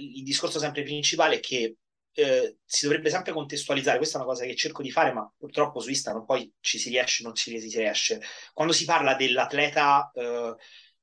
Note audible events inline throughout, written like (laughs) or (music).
il discorso sempre principale è che eh, si dovrebbe sempre contestualizzare, questa è una cosa che cerco di fare, ma purtroppo su Instagram poi ci si riesce, non ci si riesce. Quando si parla dell'atleta eh,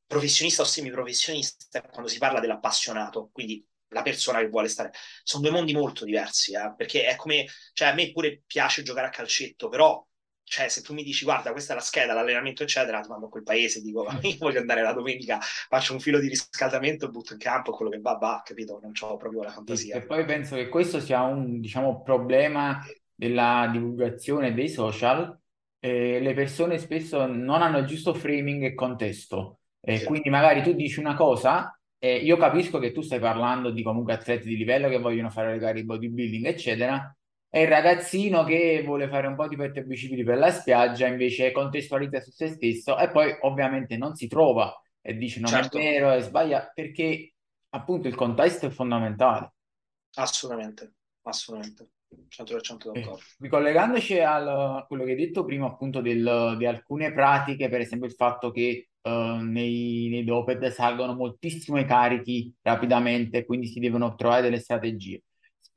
professionista o semiprofessionista, quando si parla dell'appassionato, quindi la persona che vuole stare, sono due mondi molto diversi, eh, perché è come, cioè a me pure piace giocare a calcetto, però cioè, se tu mi dici, guarda, questa è la scheda, l'allenamento, eccetera, ti mando a quel paese, dico, (laughs) io voglio andare la domenica, faccio un filo di riscaldamento, butto in campo, quello che va, va, capito? Non ho proprio la fantasia. E poi penso che questo sia un, diciamo, problema della divulgazione dei social. Eh, le persone spesso non hanno il giusto framing e contesto. E sì. quindi magari tu dici una cosa, e io capisco che tu stai parlando di comunque atleti di livello che vogliono fare le gare di bodybuilding, eccetera, è il ragazzino che vuole fare un po' di petto e bicipiti per la spiaggia, invece contestualizza su se stesso e poi ovviamente non si trova e dice non certo. è vero, è sbagliato, perché appunto il contesto è fondamentale. Assolutamente, assolutamente. 100% d'accordo. ricollegandoci a quello che hai detto prima, appunto, del, di alcune pratiche, per esempio il fatto che uh, nei, nei doped salgono moltissimo i carichi rapidamente, quindi si devono trovare delle strategie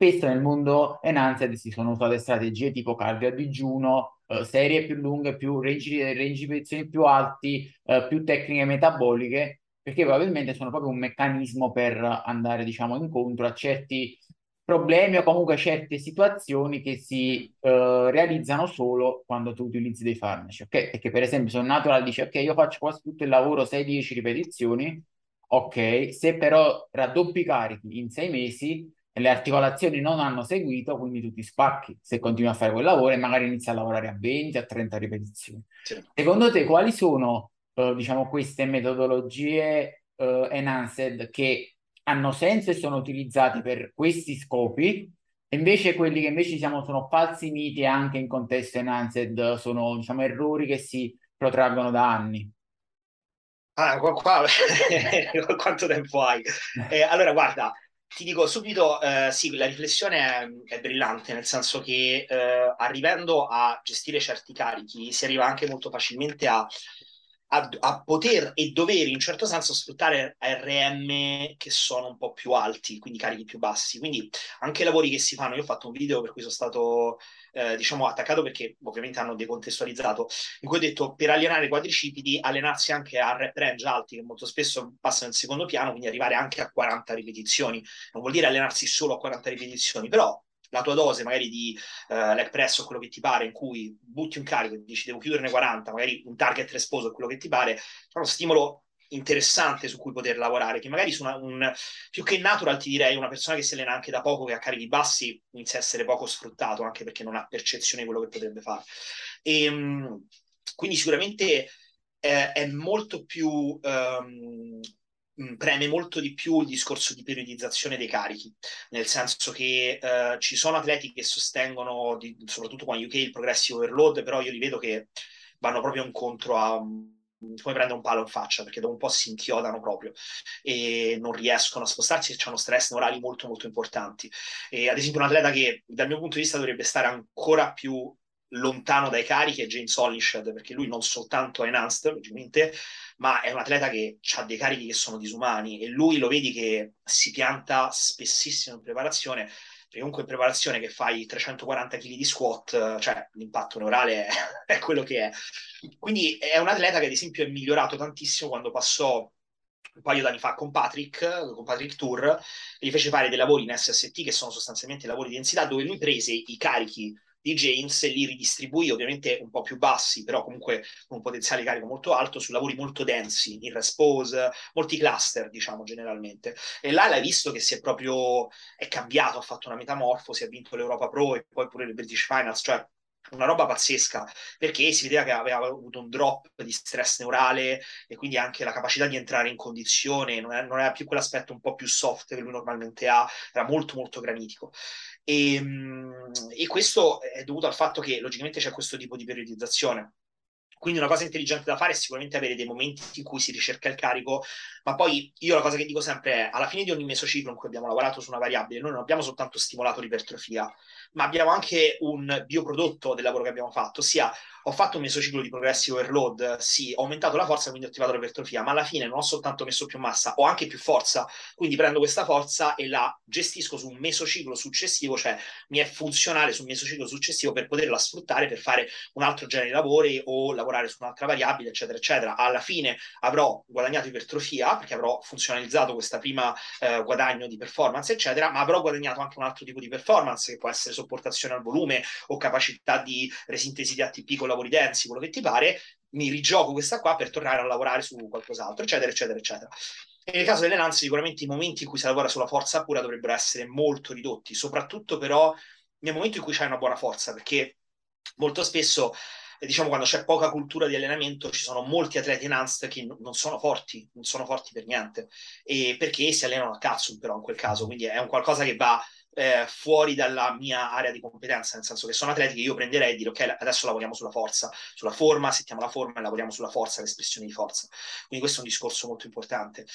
spesso nel mondo enhanced si sono usate strategie tipo cardio a digiuno, eh, serie più lunghe, più range, range di posizioni più alti, eh, più tecniche metaboliche, perché probabilmente sono proprio un meccanismo per andare, diciamo, incontro a certi problemi o comunque certe situazioni che si uh, realizzano solo quando tu utilizzi dei farmaci, ok? Perché per esempio se un natural dice ok, io faccio quasi tutto il lavoro 6-10 ripetizioni, ok, se però raddoppi i carichi in 6 mesi, le articolazioni non hanno seguito, quindi tu ti spacchi se continui a fare quel lavoro e magari inizi a lavorare a 20, a 30 ripetizioni. Sì. Secondo te quali sono, eh, diciamo, queste metodologie eh, enhanced che hanno senso e sono utilizzate per questi scopi? E invece quelli che invece diciamo, sono falsi miti anche in contesto enhanced sono, diciamo, errori che si protraggono da anni? Ah, qua, qua (laughs) quanto tempo hai? Eh, allora, guarda, ti dico subito, eh, sì, la riflessione è, è, brillante, nel senso che eh, arrivando a gestire certi carichi si arriva anche molto facilmente a, a, a, poter e dover in certo senso sfruttare RM che sono un po' più alti, quindi carichi più bassi. Quindi anche i lavori che si fanno, io ho fatto un video per cui sono stato eh, diciamo attaccato perché ovviamente hanno decontestualizzato, in cui ho detto per allenare i quadricipiti allenarsi anche a rep range alti che molto spesso passano in secondo piano, quindi arrivare anche a 40 ripetizioni. Non vuol dire allenarsi solo a 40 ripetizioni, però la tua dose magari di uh, leg press o quello che ti pare, in cui butti un carico e dici devo chiuderne 40, magari un target resposo o quello che ti pare, è uno stimolo interessante su cui poter lavorare, che magari su una, un, più che natural ti direi una persona che si allena anche da poco, che ha carichi bassi, inizia a essere poco sfruttato, anche perché non ha percezione di quello che potrebbe fare. E, ehm, quindi sicuramente eh, è molto più... Um, preme molto di più il discorso di periodizzazione dei carichi, nel senso che eh, ci sono atleti che sostengono, di, soprattutto con UK, il progressive overload, però io li vedo che vanno proprio incontro a come prendere un palo in faccia perché dopo un po' si inchiodano proprio e non riescono a spostarsi e hanno stress neurali molto molto importanti. E ad esempio un atleta che dal mio punto di vista dovrebbe stare ancora più lontano dai carichi è James Hollinshed perché lui non soltanto è enhanced logicamente ma è un atleta che ha dei carichi che sono disumani e lui lo vedi che si pianta spessissimo in preparazione perché comunque in preparazione che fai 340 kg di squat, cioè l'impatto neurale è, (laughs) è quello che è. Quindi è un atleta che ad esempio è migliorato tantissimo quando passò un paio d'anni fa con Patrick, con Patrick Tour, gli fece fare dei lavori in SST che sono sostanzialmente lavori di densità dove lui prese i carichi di James li ridistribuì ovviamente un po' più bassi, però comunque con un potenziale carico molto alto su lavori molto densi, in respose, molti cluster, diciamo generalmente. E là l'hai visto che si è proprio è cambiato, ha fatto una metamorfosi, ha vinto l'Europa Pro e poi pure le British Finals, cioè una roba pazzesca perché si vedeva che aveva avuto un drop di stress neurale e quindi anche la capacità di entrare in condizione non era più quell'aspetto un po' più soft che lui normalmente ha, era molto molto granitico e, ehm, e questo è dovuto al fatto che logicamente c'è questo tipo di periodizzazione. Quindi una cosa intelligente da fare è sicuramente avere dei momenti in cui si ricerca il carico, ma poi io la cosa che dico sempre è, alla fine di ogni mesociclo in cui abbiamo lavorato su una variabile, noi non abbiamo soltanto stimolato l'ipertrofia, ma abbiamo anche un bioprodotto del lavoro che abbiamo fatto, ossia ho fatto un mesociclo di progressive overload, sì, ho aumentato la forza, quindi ho attivato l'ipertrofia, ma alla fine non ho soltanto messo più massa, ho anche più forza, quindi prendo questa forza e la gestisco su un mesociclo successivo, cioè mi è funzionale su un mesociclo successivo per poterla sfruttare per fare un altro genere di lavori o lavorare su un'altra variabile, eccetera, eccetera. Alla fine avrò guadagnato ipertrofia perché avrò funzionalizzato questa prima eh, guadagno di performance, eccetera, ma avrò guadagnato anche un altro tipo di performance che può essere sopportazione al volume o capacità di resintesi di ATP con lavori densi, quello che ti pare, mi rigioco questa qua per tornare a lavorare su qualcos'altro, eccetera, eccetera, eccetera. E nel caso delle Nance, sicuramente i momenti in cui si lavora sulla forza pura dovrebbero essere molto ridotti, soprattutto però nel momento in cui c'hai una buona forza, perché molto spesso diciamo quando c'è poca cultura di allenamento ci sono molti atleti enhanced che non sono forti, non sono forti per niente, e perché si allenano a cazzo però in quel caso, quindi è un qualcosa che va eh, fuori dalla mia area di competenza, nel senso che sono atleti che io prenderei e dire ok, adesso lavoriamo sulla forza, sulla forma, settiamo la forma e lavoriamo sulla forza, l'espressione di forza. Quindi questo è un discorso molto importante.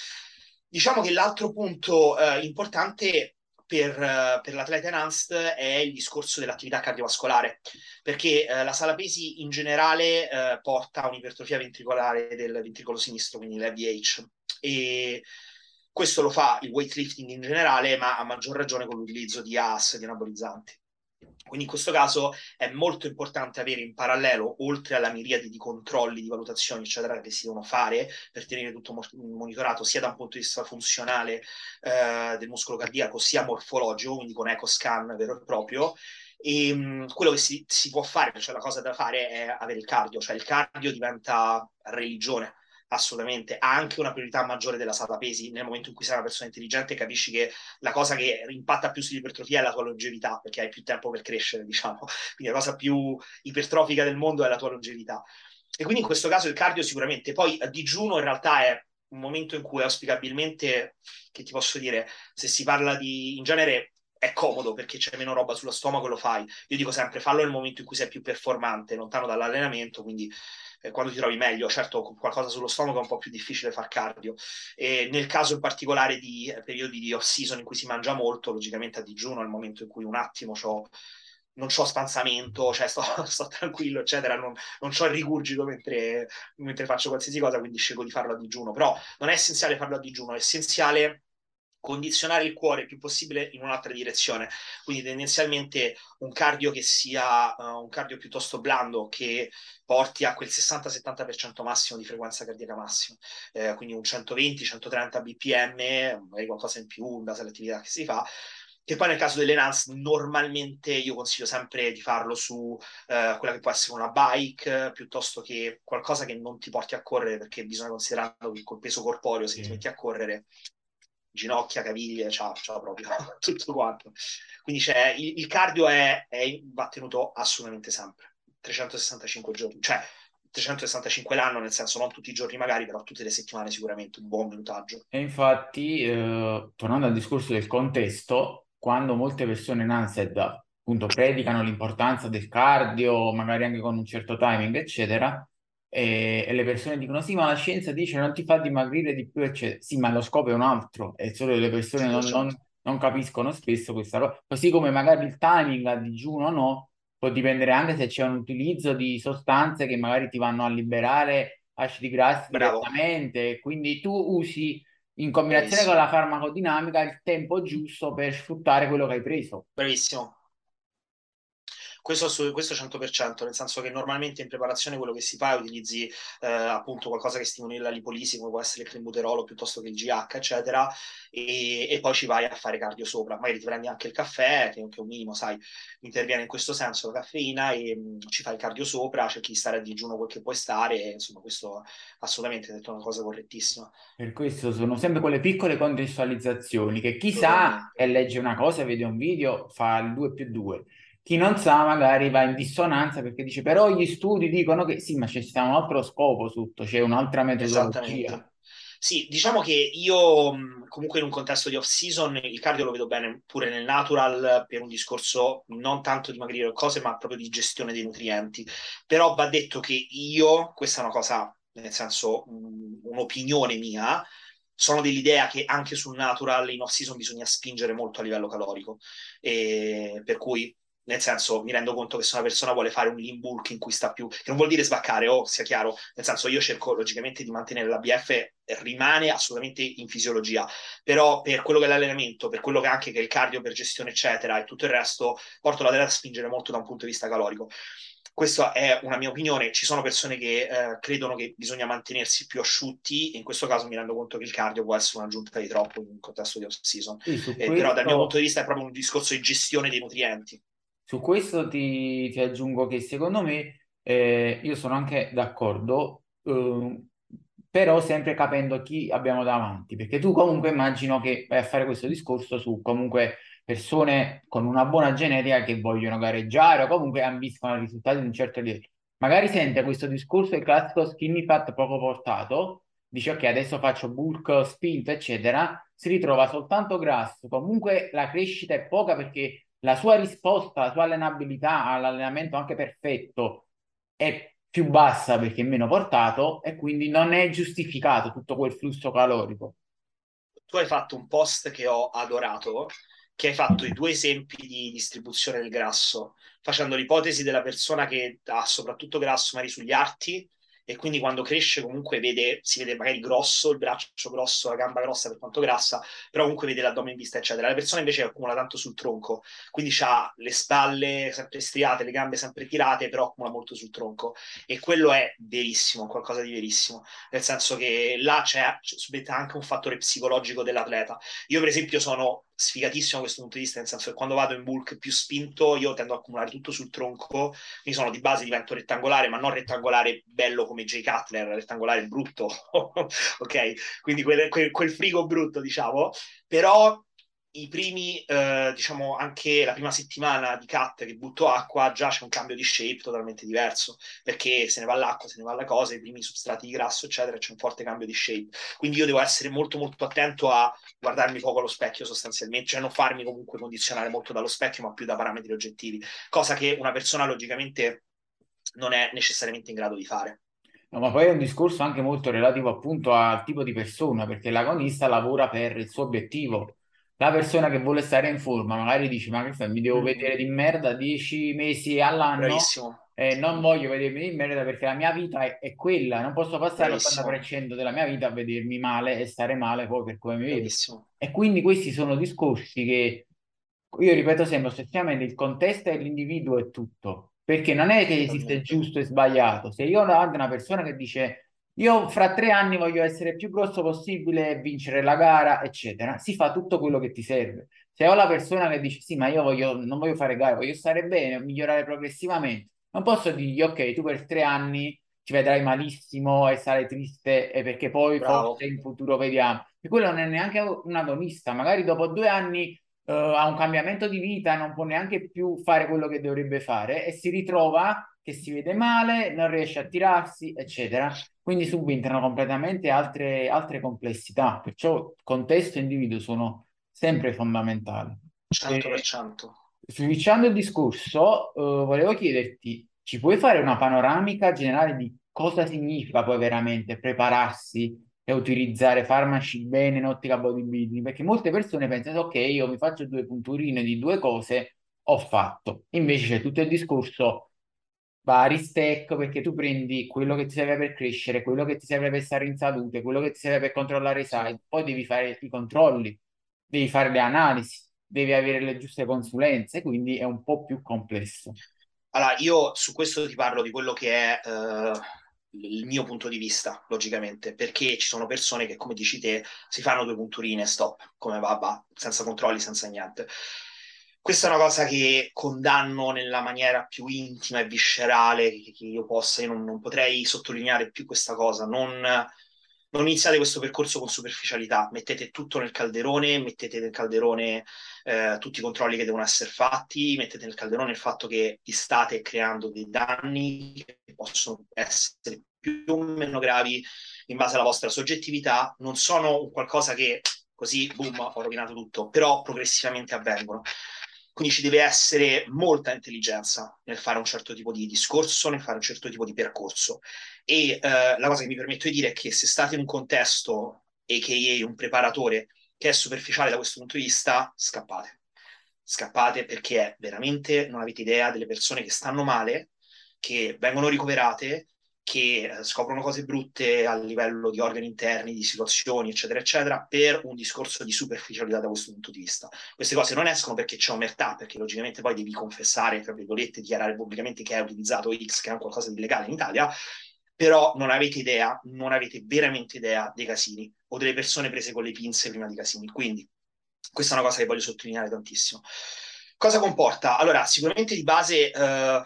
Diciamo che l'altro punto eh, importante per, uh, per, l'atleta enhanced è il discorso dell'attività cardiovascolare, perché uh, la sala pesi in generale uh, porta a un'ipertrofia ventricolare del ventricolo sinistro, quindi l'FDH. E questo lo fa il weightlifting in generale, ma a maggior ragione con l'utilizzo di AS, di anabolizzanti. Quindi in questo caso è molto importante avere in parallelo, oltre alla miriade di controlli, di valutazioni, eccetera, che si devono fare per tenere tutto monitorato sia da un punto di vista funzionale eh, del muscolo cardiaco, sia morfologico, quindi con ecoscan vero e proprio. E mh, quello che si, si può fare, cioè la cosa da fare è avere il cardio, cioè il cardio diventa religione assolutamente, ha anche una priorità maggiore della sala pesi nel momento in cui sei una persona intelligente capisci che la cosa che impatta più sull'ipertrofia è la tua longevità, perché hai più tempo per crescere, diciamo. (laughs) Quindi la cosa più ipertrofica del mondo è la tua longevità. E quindi in questo caso il cardio sicuramente. Poi a digiuno in realtà è un momento in cui auspicabilmente, che ti posso dire, se si parla di, in genere è comodo perché c'è meno roba sullo stomaco e lo fai. Io dico sempre fallo nel momento in cui sei più performante, lontano dall'allenamento, quindi eh, quando ti trovi meglio. Certo, con qualcosa sullo stomaco è un po' più difficile far cardio. E nel caso in particolare di eh, periodi di off-season in cui si mangia molto, logicamente a digiuno è momento in cui un attimo ho non ho spanzamento, cioè sto, (laughs) sto tranquillo, eccetera, non, non ho il rigurgito mentre, mentre, faccio qualsiasi cosa, quindi scelgo di farlo a digiuno. Però non è essenziale farlo a digiuno, è essenziale condizionare il cuore il più possibile in un'altra direzione. Quindi tendenzialmente un cardio che sia uh, un cardio piuttosto blando, che porti a quel 60-70% massimo di frequenza cardiaca massima, eh, quindi un 120-130 bpm, magari qualcosa in più in base all'attività che si fa, che poi nel caso delle NANS normalmente io consiglio sempre di farlo su eh, quella che può essere una bike piuttosto che qualcosa che non ti porti a correre perché bisogna considerare che col peso corporeo se ti metti a correre ginocchia, caviglie, ciao, ciao proprio (laughs) tutto quanto. Quindi c'è, il, il cardio è, è, va tenuto assolutamente sempre, 365 giorni, cioè 365 l'anno, nel senso non tutti i giorni magari, però tutte le settimane sicuramente un buon minutaggio. E infatti, eh, tornando al discorso del contesto, quando molte persone in ANSED appunto predicano l'importanza del cardio, magari anche con un certo timing, eccetera, e, e, le persone dicono sì, ma la scienza dice non ti fa dimagrire di più, eccetera. Sì, ma lo scopo è un altro e solo le persone sì, non, non, non, capiscono spesso questa cosa. Così come magari il timing a digiuno no, può dipendere anche se c'è un utilizzo di sostanze che magari ti vanno a liberare acidi grassi Bravo. direttamente, quindi tu usi in combinazione Bravissimo. con la farmacodinamica il tempo giusto per sfruttare quello che hai preso. Bravissimo, questo, su, questo 100%, nel senso che normalmente in preparazione quello che si fa è utilizzi eh, appunto qualcosa che stimoli la lipolisi, come può essere il clenbuterolo piuttosto che il GH, eccetera, e, e, poi ci vai a fare cardio sopra. Magari ti prendi anche il caffè, che è un minimo, sai, interviene in questo senso la caffeina e mh, mm, ci fai il cardio sopra, cerchi di stare a digiuno quel che puoi stare, e, insomma, questo assolutamente è detto una cosa correttissima. Per questo sono sempre quelle piccole contestualizzazioni che chi sa e legge una cosa, vede un video, fa il 2 più 2 chi non sa magari va in dissonanza perché dice però gli studi dicono che sì, ma c'è un altro scopo sotto, c'è un'altra metodologia. Sì, diciamo che io comunque in un contesto di off-season il cardio lo vedo bene pure nel natural per un discorso non tanto di dimagrire cose, ma proprio di gestione dei nutrienti. Però va detto che io, questa è una cosa, nel senso, un'opinione mia, sono dell'idea che anche sul natural in off-season bisogna spingere molto a livello calorico. E per cui nel senso mi rendo conto che se una persona vuole fare un lean bulk in cui sta più, che non vuol dire sbaccare, o oh, sia chiaro, nel senso io cerco logicamente di mantenere l'ABF, rimane assolutamente in fisiologia, però per quello che è l'allenamento, per quello che anche che è il cardio per gestione eccetera e tutto il resto, porto la tela a spingere molto da un punto di vista calorico. Questa è una mia opinione, ci sono persone che eh, credono che bisogna mantenersi più asciutti, in questo caso mi rendo conto che il cardio può essere un'aggiunta di troppo in un contesto di off-season, sì, eh, questo... però dal mio punto di vista è proprio un discorso di gestione dei nutrienti. Su questo ti, ti aggiungo che secondo me eh, io sono anche d'accordo, eh, però sempre capendo chi abbiamo davanti, perché tu comunque immagino che vai a fare questo discorso su comunque persone con una buona genetica che vogliono gareggiare o comunque ambiscono risultati di un certo livello. Magari sente questo discorso il classico skinny fat poco portato, dice ok adesso faccio bulk spinto eccetera, si ritrova soltanto grasso, comunque la crescita è poca perché la sua risposta, la sua allenabilità all'allenamento anche perfetto è più bassa perché è meno portato e quindi non è giustificato tutto quel flusso calorico. Tu hai fatto un post che ho adorato, che hai fatto i due esempi di distribuzione del grasso, facendo l'ipotesi della persona che ha soprattutto grasso magari sugli arti e quindi quando cresce comunque vede, si vede magari grosso, il braccio grosso, la gamba grossa per quanto grassa, però comunque vede l'addome in vista, eccetera. La persona invece accumula tanto sul tronco, quindi ha le spalle sempre striate, le gambe sempre tirate, però accumula molto sul tronco. E quello è verissimo, qualcosa di verissimo, nel senso che là c'è, c'è anche un fattore psicologico dell'atleta. Io per esempio sono sfigatissimo da questo punto di vista, nel senso che quando vado in bulk più spinto io tendo a accumulare tutto sul tronco, quindi sono di base divento rettangolare, ma non rettangolare bello come Jay Cutler, rettangolare brutto, (laughs) ok? Quindi quel, quel, quel frigo brutto, diciamo, però i primi, eh, diciamo, anche la prima settimana di cut che butto acqua, già c'è un cambio di shape totalmente diverso, perché se ne va l'acqua, se ne va la cosa, i primi substrati di grasso, eccetera, c'è un forte cambio di shape. Quindi io devo essere molto molto attento a guardarmi poco allo specchio sostanzialmente, cioè non farmi comunque condizionare molto dallo specchio, ma più da parametri oggettivi, cosa che una persona logicamente non è necessariamente in grado di fare. No, ma poi è un discorso anche molto relativo appunto al tipo di persona, perché l'agonista lavora per il suo obiettivo la persona che vuole stare in forma magari dice ma che fai, mi devo mm. vedere di merda 10 mesi all'anno Bravissimo. e non voglio vedermi di merda perché la mia vita è, è quella, non posso passare l'80% della mia vita a vedermi male e stare male poi per come mi vedo. E quindi questi sono discorsi che io ripeto sempre, ossessivamente il contesto e l'individuo è tutto, perché non è che esiste giusto e sbagliato. Se io ho davanti una persona che dice io fra tre anni voglio essere più grosso possibile, vincere la gara, eccetera. Si fa tutto quello che ti serve. Se ho la persona che dice sì, ma io voglio, non voglio fare gare, voglio stare bene, migliorare progressivamente, non posso dirgli ok, tu per tre anni ci vedrai malissimo e sarai triste e perché poi Bravo. forse in futuro vediamo. E quello non è neanche un agonista, magari dopo due anni uh, ha un cambiamento di vita, non può neanche più fare quello che dovrebbe fare e si ritrova che si vede male, non riesce a tirarsi, eccetera. Quindi subentrano completamente altre, altre complessità, perciò contesto e individuo sono sempre fondamentali. 100%. E, switchando il discorso, eh, volevo chiederti, ci puoi fare una panoramica generale di cosa significa poi veramente prepararsi e utilizzare farmaci bene in ottica bodybuilding? Perché molte persone pensano, ok, io mi faccio due punturine di due cose, ho fatto. Invece c'è tutto il discorso vari stack perché tu prendi quello che ti serve per crescere, quello che ti serve per stare in salute, quello che ti serve per controllare i site, poi devi fare i controlli, devi fare le analisi, devi avere le giuste consulenze, quindi è un po' più complesso. Allora, io su questo ti parlo di quello che è uh, il mio punto di vista, logicamente, perché ci sono persone che, come dici te, si fanno due punturine stop, come va, va, senza controlli, senza niente. Questa è una cosa che condanno nella maniera più intima e viscerale che, io possa, io non, non, potrei sottolineare più questa cosa, non, non, iniziate questo percorso con superficialità, mettete tutto nel calderone, mettete nel calderone eh, tutti i controlli che devono essere fatti, mettete nel calderone il fatto che vi state creando dei danni che possono essere più o meno gravi in base alla vostra soggettività, non sono qualcosa che così, boom, ho rovinato tutto, però progressivamente avvengono. Quindi ci deve essere molta intelligenza nel fare un certo tipo di discorso, nel fare un certo tipo di percorso. E eh, la cosa che mi permetto di dire è che se state in un contesto, a.k.a. un preparatore, che è superficiale da questo punto di vista, scappate. scappate perché veramente non avete idea delle persone che stanno male, che vengono ricoverate, che eh, scoprono cose brutte a livello di organi interni, di situazioni, eccetera, eccetera, per un discorso di superficialità da questo punto di vista. Queste cose non escono perché c'è omertà, perché logicamente poi devi confessare, tra virgolette, dichiarare pubblicamente che hai utilizzato X, che è qualcosa di illegale in Italia, però non avete idea, non avete veramente idea dei casini o delle persone prese con le pinze prima di casini. Quindi questa è una cosa che voglio sottolineare tantissimo. Cosa comporta? Allora, sicuramente di base, eh,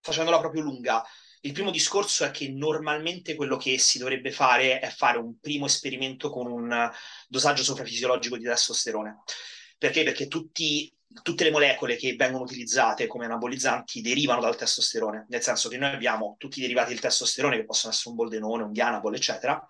facendola proprio lunga, il primo discorso è che normalmente quello che si dovrebbe fare è fare un primo esperimento con un dosaggio soprafisiologico di testosterone. Perché? Perché tutti, tutte le molecole che vengono utilizzate come anabolizzanti derivano dal testosterone, nel senso che noi abbiamo tutti i derivati del testosterone che possono essere un boldenone, un dianabol, eccetera,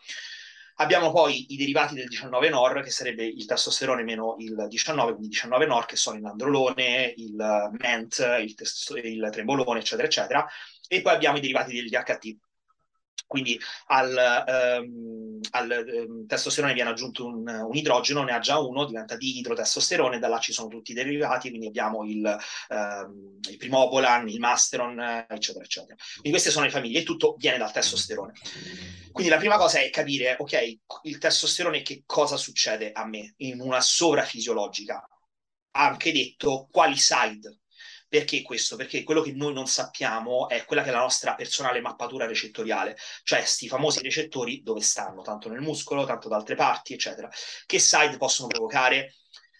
Abbiamo poi i derivati del 19-NOR, che sarebbe il testosterone meno il 19, quindi 19-NOR, che sono il nandrolone, il MENT, il, testo- il trembolone, eccetera, eccetera. E poi abbiamo i derivati del DHT. Quindi al, ehm, al ehm, testosterone viene aggiunto un, un, idrogeno, ne ha già uno, diventa di idrotestosterone, da là ci sono tutti i derivati, quindi abbiamo il, ehm, il primobolan, il masteron, eccetera, eccetera. Quindi queste sono le famiglie e tutto viene dal testosterone. Quindi la prima cosa è capire, ok, il testosterone che cosa succede a me in una sovrafisiologica. Anche detto quali side perché questo? Perché quello che noi non sappiamo è quella che è la nostra personale mappatura recettoriale, cioè questi famosi recettori dove stanno, tanto nel muscolo, tanto da altre parti, eccetera. Che side possono provocare?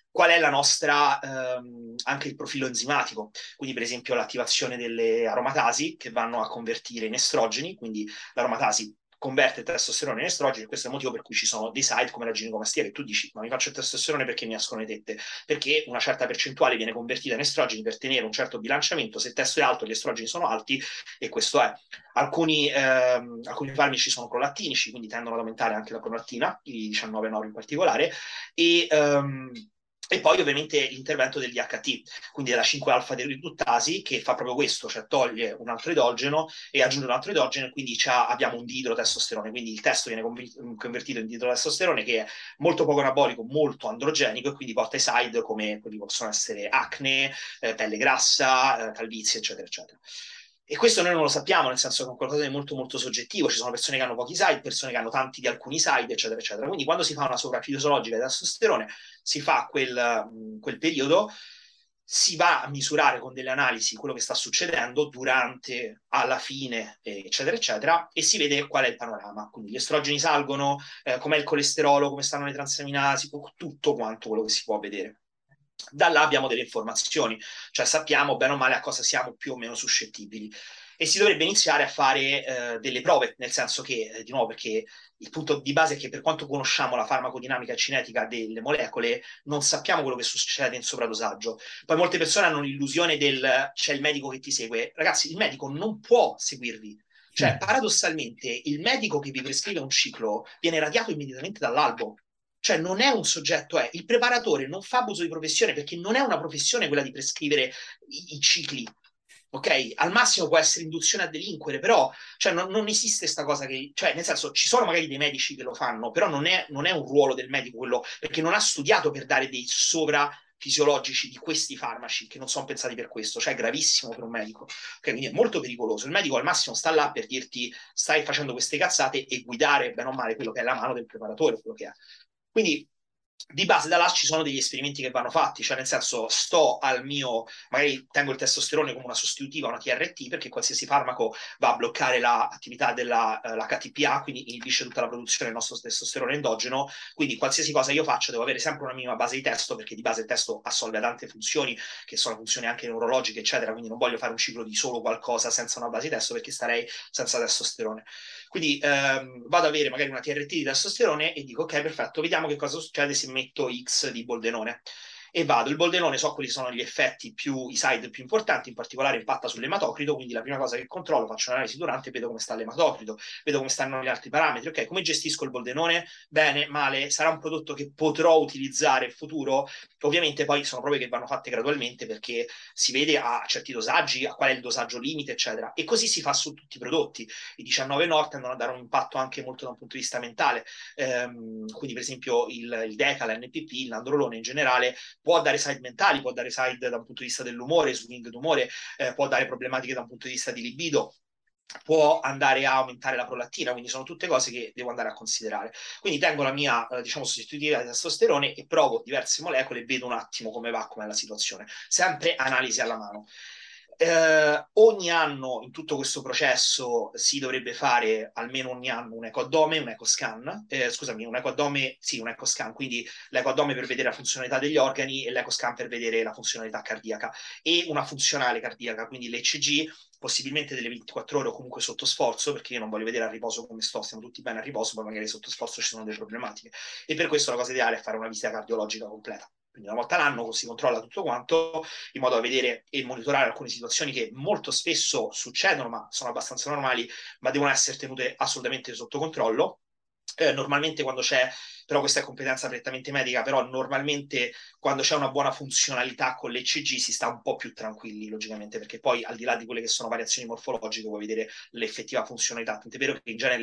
Qual è la nostra, ehm, anche il profilo enzimatico? Quindi, per esempio, l'attivazione delle aromatasi che vanno a convertire in estrogeni, quindi l'aromatasi converte testosterone in estrogeno, questo è il motivo per cui ci sono dei site come la ginecomastia che tu dici, ma mi faccio il testosterone perché mi escono le tette? Perché una certa percentuale viene convertita in estrogeni per tenere un certo bilanciamento, se il testo è alto gli estrogeni sono alti e questo è. Alcuni, ehm, alcuni farmaci sono prolattinici, quindi tendono ad aumentare anche la prolattina, i 19 nori in particolare, e... Ehm, e poi ovviamente l'intervento del DHT, quindi della 5-alfa deriduttasi, che fa proprio questo, cioè toglie un altro idrogeno e aggiunge un altro idrogeno, e quindi abbiamo un diidrotestosterone, quindi il testo viene convertito in diidrotestosterone che è molto poco anabolico, molto androgenico e quindi porta ai side come quelli possono essere acne, eh, pelle grassa, eh, calvizie, eccetera, eccetera. E questo noi non lo sappiamo, nel senso che è un qualcosa di molto molto soggettivo, ci sono persone che hanno pochi side, persone che hanno tanti di alcuni side, eccetera, eccetera. Quindi quando si fa una sovrafisiologica di testosterone, si fa quel, quel periodo, si va a misurare con delle analisi quello che sta succedendo durante, alla fine, eccetera, eccetera, e si vede qual è il panorama. Quindi gli estrogeni salgono, eh, com'è il colesterolo, come stanno le transaminasi, tutto quanto quello che si può vedere da là abbiamo delle informazioni, cioè sappiamo bene o male a cosa siamo più o meno suscettibili. E si dovrebbe iniziare a fare eh, delle prove, nel senso che, eh, di nuovo, perché il punto di base è che per quanto conosciamo la farmacodinamica cinetica delle molecole, non sappiamo quello che succede in sovradosaggio. Poi molte persone hanno l'illusione del c'è il medico che ti segue. Ragazzi, il medico non può seguirvi. Cioè, paradossalmente, il medico che vi prescrive un ciclo viene radiato immediatamente dall'albo cioè non è un soggetto, è il preparatore non fa abuso di professione perché non è una professione quella di prescrivere i, i cicli. Ok, al massimo può essere induzione a delinquere, però cioè, non, non, esiste questa cosa che, cioè, nel senso, ci sono magari dei medici che lo fanno, però non è, non è un ruolo del medico quello, perché non ha studiato per dare dei sovrafisiologici di questi farmaci che non sono pensati per questo, cioè è gravissimo per un medico. Okay, quindi è molto pericoloso. Il medico al massimo sta là per dirti stai facendo queste cazzate e guidare bene o male quello che è la mano del preparatore, quello che è. Quindi di base da là ci sono degli esperimenti che vanno fatti, cioè nel senso sto al mio, magari tengo il testosterone come una sostitutiva, una TRT, perché qualsiasi farmaco va a bloccare l'attività della la KTPA, quindi inibisce tutta la produzione del nostro testosterone endogeno, quindi qualsiasi cosa io faccio devo avere sempre una minima base di testo, perché di base il testo assolve tante funzioni, che sono funzioni anche neurologiche, eccetera, quindi non voglio fare un ciclo di solo qualcosa senza una base di testo, perché starei senza testosterone. Quindi ehm, vado ad avere magari una TRT di testosterone e dico ok, perfetto, vediamo che cosa succede se metto X di boldenone e vado. Il boldenone so quali sono gli effetti più, i side più importanti, in particolare impatta sull'ematocrito, quindi la prima cosa che controllo, faccio un'analisi durante e vedo come sta l'ematocrito, vedo come stanno gli altri parametri. Ok, come gestisco il boldenone? Bene, male, sarà un prodotto che potrò utilizzare in futuro? Ovviamente poi sono prove che vanno fatte gradualmente perché si vede a certi dosaggi, a qual è il dosaggio limite, eccetera. E così si fa su tutti i prodotti. I 19 Nord tendono a dare un impatto anche molto da un punto di vista mentale. Ehm, quindi, per esempio, il, il DECA, l'NPP, l'androlone in generale può dare side mentali, può dare side da un punto di vista dell'umore, swing d'umore, eh, può dare problematiche da un punto di vista di libido, può andare a aumentare la prolattina, quindi sono tutte cose che devo andare a considerare. Quindi tengo la mia, eh, diciamo, sostitutiva di testosterone e provo diverse molecole e vedo un attimo come va, com'è la situazione. Sempre analisi alla mano. Eh, ogni anno in tutto questo processo si dovrebbe fare almeno ogni anno un ecoaddome, un ecoscan, eh, scusami, un ecoaddome, sì, un ecoscan, quindi l'ecoaddome per vedere la funzionalità degli organi e l'ecoscan per vedere la funzionalità cardiaca e una funzionale cardiaca, quindi l'ECG possibilmente delle 24 ore o comunque sotto sforzo, perché io non voglio vedere a riposo come sto, stiamo tutti bene a riposo, poi magari sotto sforzo ci sono delle problematiche. E per questo la cosa ideale è fare una visita cardiologica completa quindi una volta l'anno si controlla tutto quanto in modo da vedere e monitorare alcune situazioni che molto spesso succedono, ma sono abbastanza normali, ma devono essere tenute assolutamente sotto controllo. Eh, normalmente quando c'è però questa è competenza prettamente medica, però normalmente quando c'è una buona funzionalità con l'ECG si sta un po' più tranquilli, logicamente, perché poi al di là di quelle che sono variazioni morfologiche vuoi vedere l'effettiva funzionalità, tant'è vero che in genere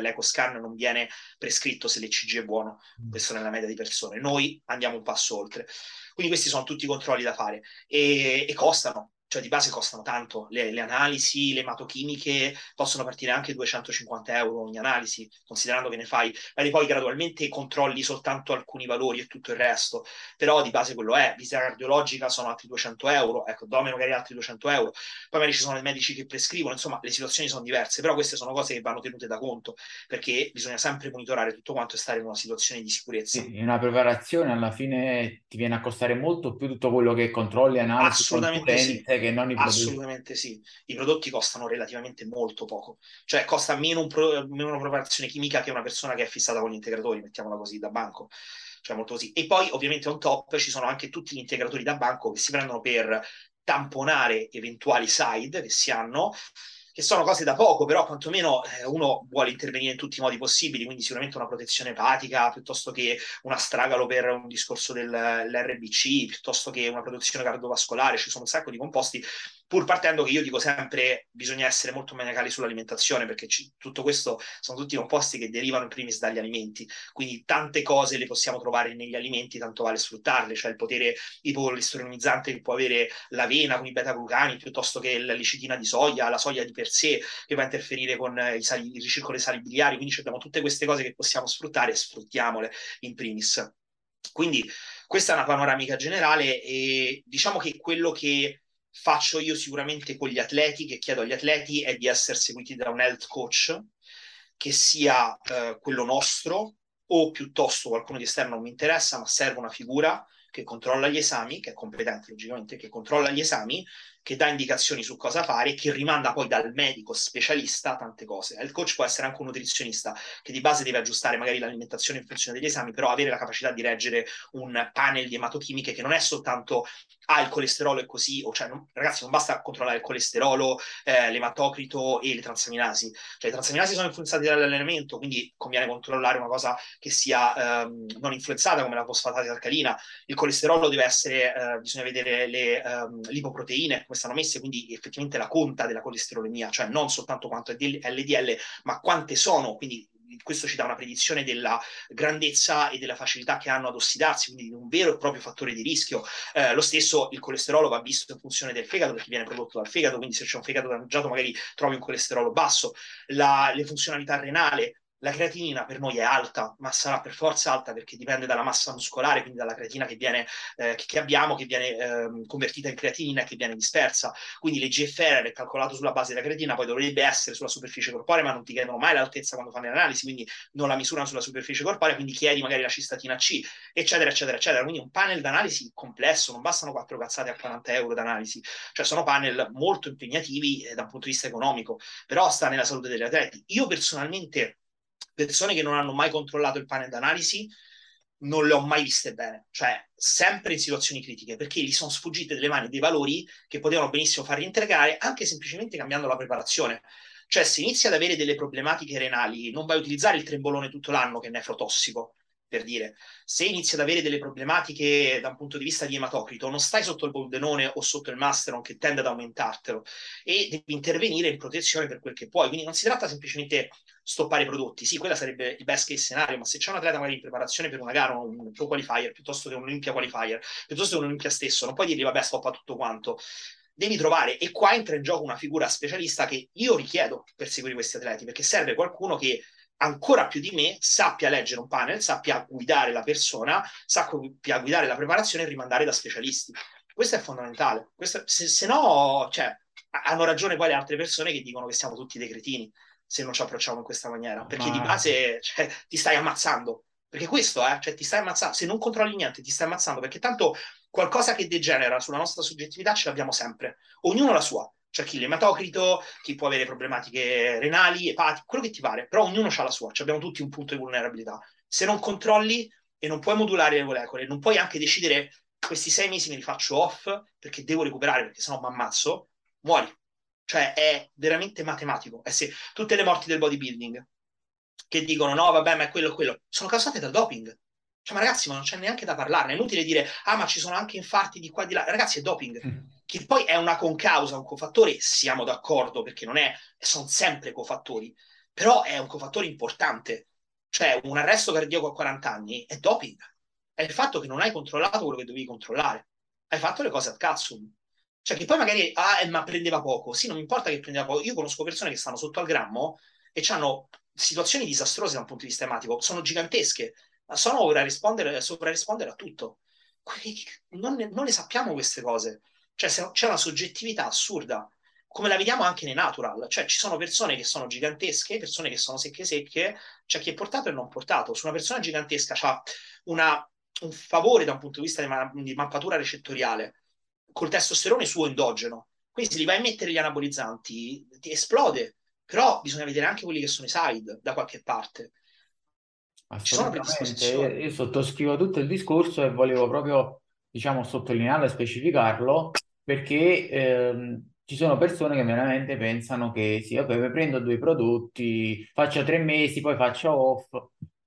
l'ecoscan non viene prescritto se l'ECG è buono, mm. questo nella media di persone, noi andiamo un passo oltre. Quindi questi sono tutti i controlli da fare. E, e costano, cioè di base costano tanto, le, le, analisi, le ematochimiche possono partire anche 250 euro ogni analisi, considerando che ne fai, magari poi gradualmente controlli soltanto alcuni valori e tutto il resto, però di base quello è, visita cardiologica sono altri 200 euro, ecco, dome magari altri 200 euro, poi magari ci sono i medici che prescrivono, insomma le situazioni sono diverse, però queste sono cose che vanno tenute da conto, perché bisogna sempre monitorare tutto quanto e stare in una situazione di sicurezza. in una preparazione alla fine ti viene a costare molto più tutto quello che controlli, analisi, Assolutamente sì che non i prodotti. Assolutamente sì, i prodotti costano relativamente molto poco, cioè costa meno, un pro, meno una preparazione chimica che una persona che è fissata con gli integratori, mettiamola così, da banco. Cioè molto così. E poi ovviamente on top ci sono anche tutti gli integratori da banco che si prendono per tamponare eventuali side che si hanno che sono cose da poco, però quantomeno eh, uno vuole intervenire in tutti i modi possibili, quindi sicuramente una protezione epatica piuttosto che una stragalo per un discorso dell'RBC, piuttosto che una protezione cardiovascolare, ci sono un sacco di composti pur partendo che io dico sempre bisogna essere molto maniacali sull'alimentazione perché ci, tutto questo sono tutti composti che derivano in primis dagli alimenti, quindi tante cose le possiamo trovare negli alimenti, tanto vale sfruttarle, cioè il potere ipocolesterolinizzante che può avere l'avena con i beta-glucani piuttosto che la licitina di soia, la soia di per sé che va a interferire con i, sali, il ricircolo dei sali biliari, quindi abbiamo tutte queste cose che possiamo sfruttare sfruttiamole in primis. Quindi questa è una panoramica generale e diciamo che quello che faccio io sicuramente con gli atleti, che chiedo agli atleti, è di essere seguiti da un health coach che sia eh, quello nostro o piuttosto qualcuno di esterno non mi interessa, ma serve una figura che controlla gli esami, che è competente logicamente, che controlla gli esami che dà indicazioni su cosa fare, che rimanda poi dal medico specialista tante cose. Il coach può essere anche un nutrizionista che di base deve aggiustare magari l'alimentazione in funzione degli esami, però avere la capacità di reggere un panel di ematochimiche che non è soltanto ah, il colesterolo è così, o cioè, non, ragazzi, non basta controllare il colesterolo, eh, l'ematocrito e le transaminasi. Cioè, le transaminasi sono influenzate dall'allenamento, quindi conviene controllare una cosa che sia ehm, non influenzata come la fosfatasi alcalina. Il colesterolo deve essere, eh, bisogna vedere le ehm, lipoproteine, come stanno messe, quindi effettivamente la conta della colesterolemia, cioè non soltanto quanto è LDL, ma quante sono, quindi questo ci dà una predizione della grandezza e della facilità che hanno ad ossidarsi, quindi di un vero e proprio fattore di rischio. Eh, lo stesso il colesterolo va visto in funzione del fegato perché viene prodotto dal fegato, quindi se c'è un fegato danneggiato magari trovi un colesterolo basso. La, le funzionalità renale la creatinina per noi è alta, ma sarà per forza alta perché dipende dalla massa muscolare, quindi dalla creatina che, viene, eh, che abbiamo, che viene eh, convertita in creatinina e che viene dispersa. Quindi l'EGFR è calcolato sulla base della creatina, poi dovrebbe essere sulla superficie corporea, ma non ti chiedono mai l'altezza quando fanno le analisi, quindi non la misurano sulla superficie corporea, quindi chiedi magari la cistatina C, eccetera, eccetera, eccetera. Quindi un panel d'analisi complesso, non bastano quattro cazzate a 40 euro d'analisi, cioè sono panel molto impegnativi eh, da un punto di vista economico, però sta nella salute degli atleti. Io personalmente persone che non hanno mai controllato il panel d'analisi non le ho mai viste bene, cioè sempre in situazioni critiche, perché gli sono sfuggite delle mani dei valori che potevano benissimo far rientrare anche semplicemente cambiando la preparazione. Cioè, se inizi ad avere delle problematiche renali, non vai a utilizzare il trembolone tutto l'anno che è nefrotossico, per dire, se inizi ad avere delle problematiche da un punto di vista di ematocrito, non stai sotto il boldenone o sotto il masteron che tende ad aumentartelo e devi intervenire in protezione per quel che puoi. Quindi non si tratta semplicemente stoppare i prodotti. Sì, quella sarebbe il best case scenario, ma se c'è un atleta magari in preparazione per una gara, un pro qualifier, piuttosto che un Olympia qualifier, piuttosto che un Olympia stesso, non puoi dirgli vabbè stoppa tutto quanto. Devi trovare, e qua entra in gioco una figura specialista che io richiedo per seguire questi atleti, perché serve qualcuno che ancora più di me sappia leggere un panel, sappia guidare la persona, sappia guidare la preparazione e rimandare da specialisti. Questo è fondamentale. Questo, se, se, no, cioè, hanno ragione quelle altre persone che dicono che siamo tutti dei cretini se non ci approcciamo in questa maniera, perché Ma... di base cioè, ti stai ammazzando. Perché questo, eh, cioè ti stai ammazzando, se non controlli niente ti stai ammazzando, perché tanto qualcosa che degenera sulla nostra soggettività ce l'abbiamo sempre, ognuno la sua. C'è chi l'ematocrito, chi può avere problematiche renali, epatiche, quello che ti pare, però ognuno ha la sua, cioè abbiamo tutti un punto di vulnerabilità. Se non controlli e non puoi modulare le molecole, non puoi anche decidere questi sei mesi me li faccio off perché devo recuperare, perché sennò mi ammazzo, muori. Cioè è veramente matematico. Eh sì, tutte le morti del bodybuilding che dicono no, vabbè, ma è quello quello, sono causate dal doping. Cioè, ma ragazzi, ma non c'è neanche da parlarne. È inutile dire, ah, ma ci sono anche infarti di qua e di là. Ragazzi, è doping. Mm. Che poi è una concausa, un cofattore, siamo d'accordo, perché non è, sono sempre cofattori, però è un cofattore importante. Cioè, un arresto cardiaco a 40 anni è doping. È il fatto che non hai controllato quello che dovevi controllare. Hai fatto le cose al cazzo. Cioè, che poi magari, ah, eh, ma prendeva poco. Sì, non mi importa che prendeva poco. Io conosco persone che stanno sotto al grammo e hanno situazioni disastrose da un punto di vista ematico. Sono gigantesche ma sono ora a rispondere, a tutto. Non ne, non ne sappiamo queste cose. Cioè, c'è una soggettività assurda, come la vediamo anche nei natural. Cioè, ci sono persone che sono gigantesche, persone che sono secche secche, c'è chi è portato e non portato. Su una persona gigantesca c'ha una, un favore da un punto di vista di, ma, di mappatura recettoriale col testosterone suo endogeno. Quindi se gli vai a mettere gli anabolizzanti, ti esplode. Però bisogna vedere anche quelli che sono i side da qualche parte. Assolutamente, io, io sottoscrivo tutto il discorso e volevo proprio, diciamo, sottolinearlo e specificarlo perché ehm, ci sono persone che veramente pensano che sì, mi prendo due prodotti, faccio tre mesi, poi faccio off.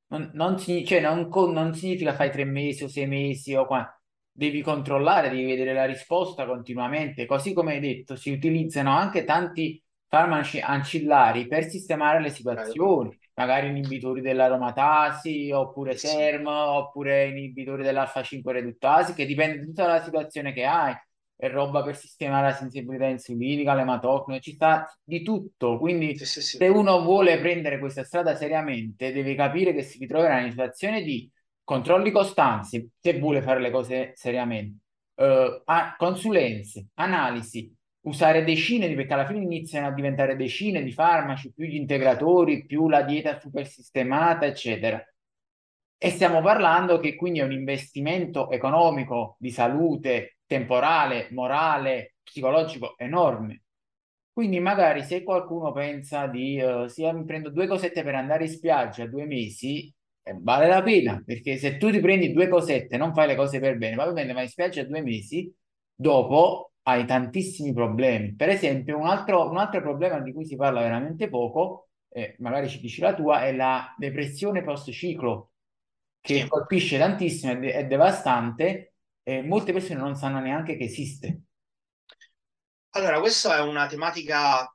Non, non, cioè, non, non significa fai tre mesi o sei mesi o qua. Devi controllare, devi vedere la risposta continuamente. Così come hai detto, si utilizzano anche tanti farmaci ancillari per sistemare le situazioni magari inibitori dell'aromatasi, oppure SERM, oppure inibitori dell'alfa 5 reduttasi, che dipende tutta dalla situazione che hai. È roba per sistemare la sensibilità insulinica, l'ematocrine, ci sta di tutto. Quindi, sì, sì, sì. se uno vuole prendere questa strada seriamente, deve capire che si ritroverà in una situazione di controlli costanti, se vuole fare le cose seriamente, uh, consulenze, analisi, usare decine di, perché alla fine iniziano a diventare decine di farmaci, più gli integratori, più la dieta super sistemata, eccetera. E stiamo parlando che quindi è un investimento economico di salute, temporale, morale, psicologico enorme. Quindi magari se qualcuno pensa di, uh, sì, mi prendo due cosette per andare in spiaggia due mesi, eh, vale la pena, perché se tu ti prendi due cosette, non fai le cose per bene, va bene, vai in spiaggia due mesi, dopo hai tantissimi problemi. Per esempio, un altro, un altro problema di cui si parla veramente poco, eh, magari ci dici la tua, è la depressione post-ciclo, che colpisce tantissimo, è, de- è devastante e molte persone non sanno neanche che esiste. Allora, questa è una tematica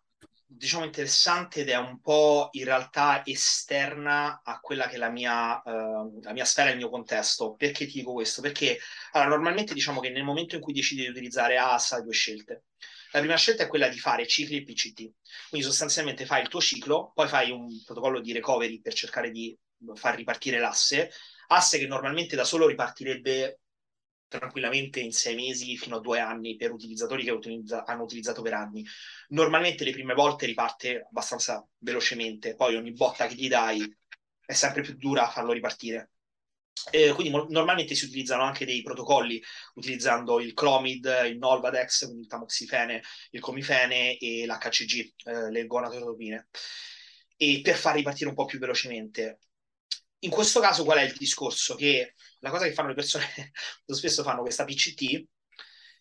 diciamo interessante ed è un po' in realtà esterna a quella che è la mia, uh, la mia sfera, il mio contesto. Perché ti dico questo? Perché allora, normalmente diciamo che nel momento in cui decidi di utilizzare AS hai due scelte. La prima scelta è quella di fare cicli e PCT, quindi sostanzialmente fai il tuo ciclo, poi fai un protocollo di recovery per cercare di far ripartire l'asse, asse che normalmente da solo ripartirebbe tranquillamente in sei mesi fino a due anni per utilizzatori che utilizza, hanno utilizzato per anni. Normalmente le prime volte riparte abbastanza velocemente, poi ogni botta che gli dai è sempre più dura farlo ripartire. Eh, quindi mo- normalmente si utilizzano anche dei protocolli utilizzando il Clomid, il Nolvadex, il tamoxifene, il comifene e l'HCG, eh, le gonadotropine, e per far ripartire un po' più velocemente. In questo caso qual è il discorso? Che la cosa che fanno le persone (laughs) spesso fanno questa PCT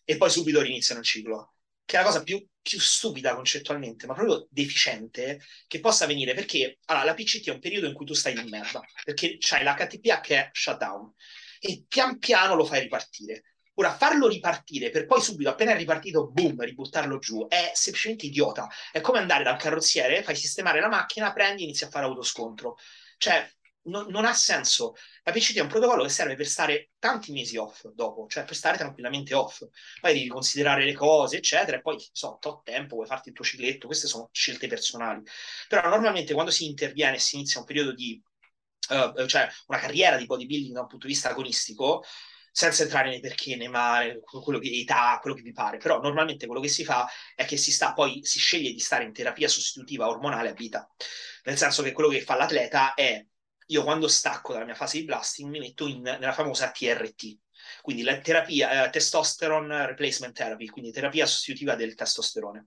e poi subito riniziano il ciclo, che è la cosa più più stupida concettualmente, ma proprio deficiente che possa avvenire perché allora, la PCT è un periodo in cui tu stai in merda, perché c'hai l'HTPA che è shutdown e pian piano lo fai ripartire. Ora, farlo ripartire per poi subito, appena è ripartito, boom, ributtarlo giù, è semplicemente idiota. È come andare dal carrozziere, fai sistemare la macchina, prendi e inizi a fare autoscontro. Cioè, non, non, ha senso. La PCT è un protocollo che serve per stare tanti mesi off dopo, cioè per stare tranquillamente off. Poi devi considerare le cose, eccetera, e poi, so, tot tempo, vuoi farti il tuo cicletto, queste sono scelte personali. Però normalmente quando si interviene e si inizia un periodo di, uh, cioè una carriera di bodybuilding da un punto di vista agonistico, senza entrare nei perché, nei male, quello che età, quello che vi pare, però normalmente quello che si fa è che si sta poi, si sceglie di stare in terapia sostitutiva ormonale a vita, nel senso che quello che fa l'atleta è io quando stacco dalla mia fase di blasting mi metto in, nella famosa TRT, quindi la terapia eh, testosterone replacement therapy, quindi terapia sostitutiva del testosterone,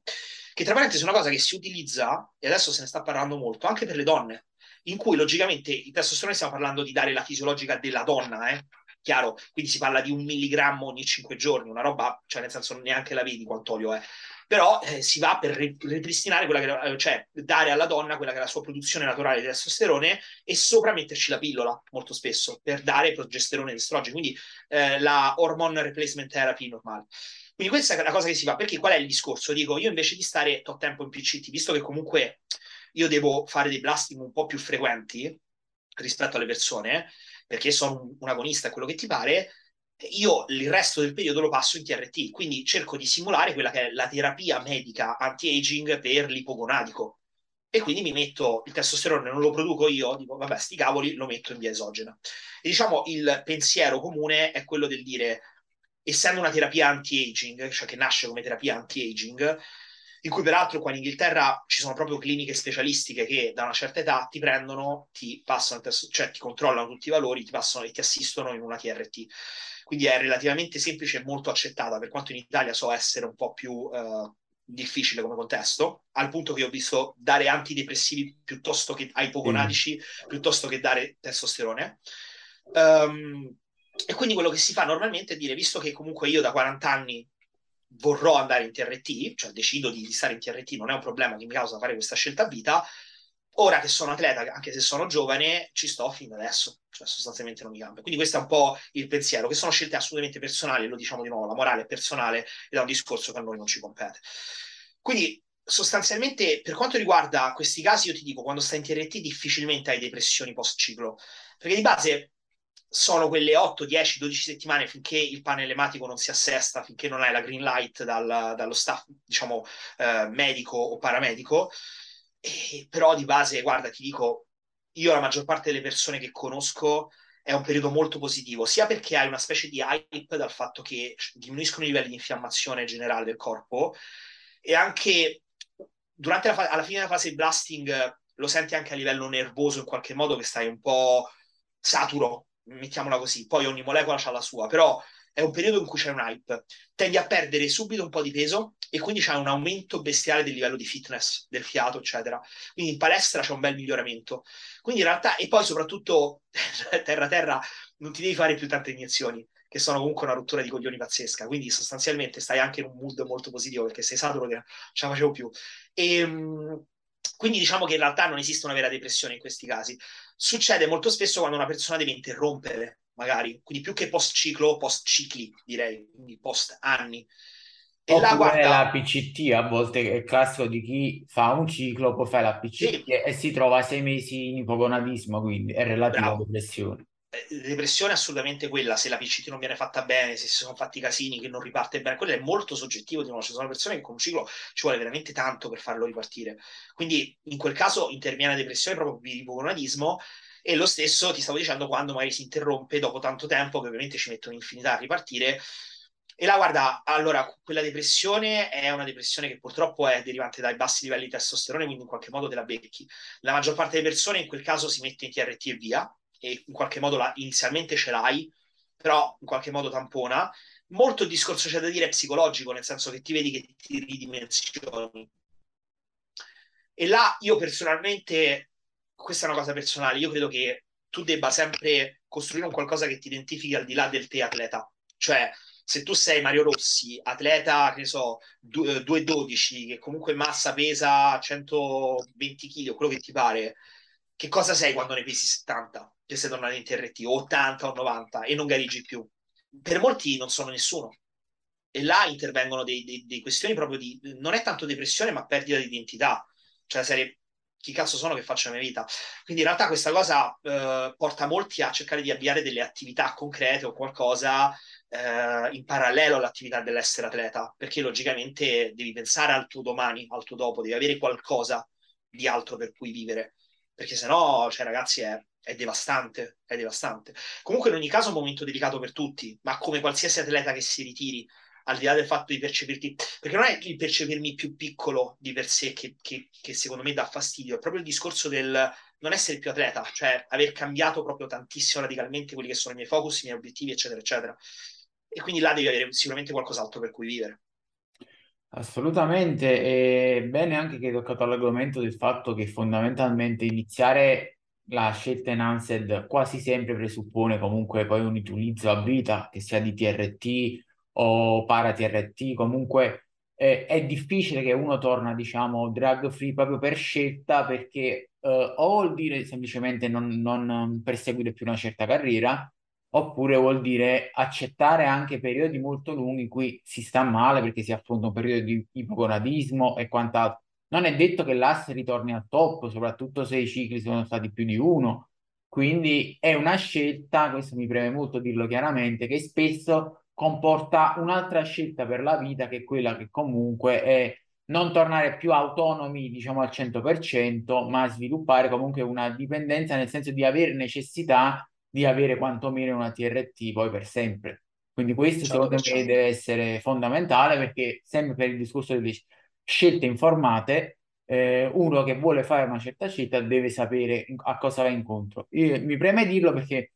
che tra parentesi è una cosa che si utilizza, e adesso se ne sta parlando molto, anche per le donne, in cui logicamente il testosterone stiamo parlando di dare la fisiologica della donna, eh? chiaro, quindi si parla di un milligrammo ogni cinque giorni, una roba, cioè nel senso neanche la vedi quanto olio è, però eh, si va per ripristinare quella che, eh, cioè dare alla donna quella che è la sua produzione naturale di testosterone e sopra metterci la pillola molto spesso per dare progesterone ed estrogeno, quindi eh, la hormone replacement therapy normale. Quindi questa è la cosa che si fa, perché qual è il discorso? Dico, io invece di stare tot tempo in PCT, visto che comunque io devo fare dei blasting un po' più frequenti rispetto alle persone, perché sono un agonista, quello che ti pare, io il resto del periodo lo passo in TRT, quindi cerco di simulare quella che è la terapia medica anti-aging per l'ipogonadico. E quindi mi metto il testosterone, non lo produco io, dico vabbè, sti cavoli, lo metto in via esogena. E diciamo il pensiero comune è quello del dire, essendo una terapia anti-aging, cioè che nasce come terapia anti-aging, in cui peraltro qua in Inghilterra ci sono proprio cliniche specialistiche che da una certa età ti prendono, ti passano, cioè ti controllano tutti i valori, ti passano e ti assistono in una TRT quindi è relativamente semplice e molto accettata, per quanto in Italia so essere un po' più uh, difficile come contesto, al punto che ho visto dare antidepressivi piuttosto che ai ipogonadici, mm. piuttosto che dare testosterone. Um, e quindi quello che si fa normalmente è dire, visto che comunque io da 40 anni vorrò andare in TRT, cioè decido di stare in TRT, non è un problema che mi causa fare questa scelta a vita, Ora che sono atleta, anche se sono giovane, ci sto fin da adesso, cioè sostanzialmente non mi cambia. Quindi questo è un po' il pensiero, che sono scelte assolutamente personali, lo diciamo di nuovo, la morale è personale ed è un discorso che a noi non ci compete. Quindi sostanzialmente per quanto riguarda questi casi, io ti dico, quando stai in TRT difficilmente hai depressioni post-ciclo, perché di base sono quelle 8, 10, 12 settimane finché il panel ematico non si assesta, finché non hai la green light dal, dallo staff, diciamo, eh, medico o paramedico, e, però di base, guarda, ti dico, io la maggior parte delle persone che conosco è un periodo molto positivo, sia perché hai una specie di hype dal fatto che diminuiscono i livelli di infiammazione generale del corpo, e anche durante la fa- alla fine della fase di blasting lo senti anche a livello nervoso in qualche modo che stai un po' saturo, mettiamola così, poi ogni molecola ha la sua, però è un periodo in cui c'è un hype, tendi a perdere subito un po' di peso e quindi c'è un aumento bestiale del livello di fitness, del fiato, eccetera. Quindi in palestra c'è un bel miglioramento. Quindi in realtà, e poi soprattutto, (laughs) terra terra, non ti devi fare più tante iniezioni, che sono comunque una rottura di coglioni pazzesca. Quindi sostanzialmente stai anche in un mood molto positivo perché sei saturo che non ce la facevo più. E, ehm, quindi diciamo che in realtà non esiste una vera depressione in questi casi. Succede molto spesso quando una persona deve interrompere magari, quindi più che post ciclo, post cicli, direi, quindi post anni. E Oppure là, guarda, la PCT a volte è classico di chi fa un ciclo, poi fa la PCT sì. e si trova sei mesi in ipogonadismo, quindi è relativo a depressione. Eh, depressione è assolutamente quella, se la PCT non viene fatta bene, se si sono fatti casini, che non riparte bene, quello è molto soggettivo, di nuovo, ci sono persone che con un ciclo ci vuole veramente tanto per farlo ripartire. Quindi in quel caso interviene la depressione proprio per ipogonadismo e lo stesso ti stavo dicendo quando magari si interrompe dopo tanto tempo, che ovviamente ci mettono infinità a ripartire. E là, guarda, allora, quella depressione è una depressione che purtroppo è derivante dai bassi livelli di testosterone, quindi in qualche modo te la becchi. La maggior parte delle persone in quel caso si mette in TRT e via, e in qualche modo la, inizialmente ce l'hai, però in qualche modo tampona. Molto il discorso c'è da dire è psicologico, nel senso che ti vedi che ti ridimensioni. E là io personalmente questa è una cosa personale, io credo che tu debba sempre costruire un qualcosa che ti identifichi al di là del te atleta. Cioè, se tu sei Mario Rossi, atleta, che ne so, 2,12, che comunque massa pesa 120 kg, quello che ti pare, che cosa sei quando ne pesi 70? Che sei tornato in TRT, o 80 o 90 e non gareggi più? Per molti non sono nessuno. E là intervengono delle questioni proprio di, non è tanto depressione, ma perdita di identità. Cioè, serie, chi cazzo sono che faccio la mia vita? Quindi in realtà questa cosa eh, porta molti a cercare di avviare delle attività concrete o qualcosa eh, in parallelo all'attività dell'essere atleta, perché logicamente devi pensare al tuo domani, al tuo dopo, devi avere qualcosa di altro per cui vivere, perché sennò, cioè ragazzi, è, è devastante, è devastante. Comunque in ogni caso è un momento delicato per tutti, ma come qualsiasi atleta che si ritiri, al di là del fatto di percepirti, perché non è il percepirmi più piccolo di per sé che, che, che secondo me dà fastidio, è proprio il discorso del non essere più atleta, cioè aver cambiato proprio tantissimo radicalmente quelli che sono i miei focus, i miei obiettivi, eccetera, eccetera e quindi là devi avere sicuramente qualcos'altro per cui vivere. Assolutamente, e bene anche che hai toccato l'argomento del fatto che fondamentalmente iniziare la scelta in Ansed quasi sempre presuppone comunque poi un utilizzo a vita, che sia di TRT o para TRT, comunque eh, è difficile che uno torna, diciamo, drug free proprio per scelta, perché eh, o vuol dire semplicemente non, non perseguire più una certa carriera, oppure vuol dire accettare anche periodi molto lunghi in cui si sta male perché si affronta un periodo di ipogonadismo e quant'altro. Non è detto che l'asse ritorni al top, soprattutto se i cicli sono stati più di uno. Quindi è una scelta, questo mi preme molto dirlo chiaramente, che spesso comporta un'altra scelta per la vita che è quella che comunque è non tornare più autonomi, diciamo al 100%, ma sviluppare comunque una dipendenza nel senso di avere necessità di avere quantomeno una TRT poi per sempre. Quindi questo secondo me deve essere fondamentale perché sempre per il discorso delle scelte informate, eh, uno che vuole fare una certa scelta deve sapere a cosa va incontro. Io, mi preme dirlo perché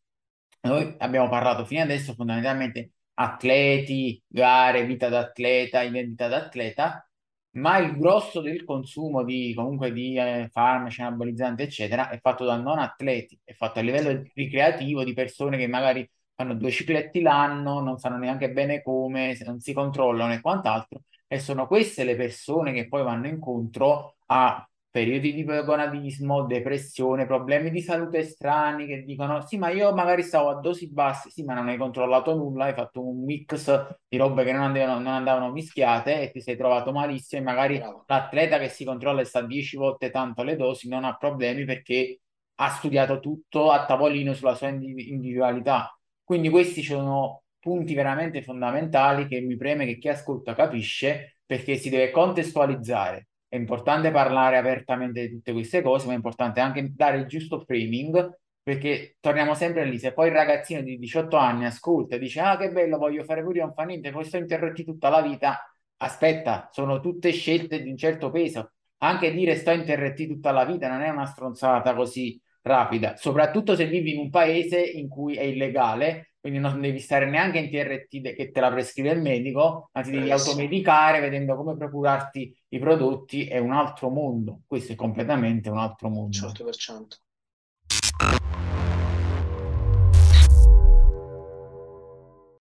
noi abbiamo parlato fino adesso fondamentalmente atleti, gare, vita d'atleta, identità d'atleta, ma il grosso del consumo di, comunque di eh, farmaci, anabolizzanti, eccetera, è fatto da non atleti, è fatto a livello ricreativo di persone che magari fanno due cicletti l'anno, non sanno neanche bene come, non si controllano e quant'altro, e sono queste le persone che poi vanno incontro a periodi di gonadismo, depressione, problemi di salute strani che dicono sì ma io magari stavo a dosi basse, sì ma non hai controllato nulla, hai fatto un mix di robe che non andavano, non andavano mischiate e ti sei trovato malissimo e magari Bravo. l'atleta che si controlla e sta 10 volte tanto le dosi non ha problemi perché ha studiato tutto a tavolino sulla sua individualità. Quindi questi sono punti veramente fondamentali che mi preme che chi ascolta capisce perché si deve contestualizzare è importante parlare apertamente di tutte queste cose, ma è importante anche dare il giusto framing, perché torniamo sempre lì. Se poi il ragazzino di 18 anni ascolta e dice: Ah, che bello, voglio fare pure non fa niente, poi sto interrotti tutta la vita. Aspetta, sono tutte scelte di un certo peso. Anche dire sto interrotti tutta la vita non è una stronzata così rapida, soprattutto se vivi in un paese in cui è illegale quindi non devi stare neanche in TRT che te la prescrive il medico, ma ti devi automedicare vedendo come procurarti i prodotti, è un altro mondo, questo è completamente un altro mondo. 100%.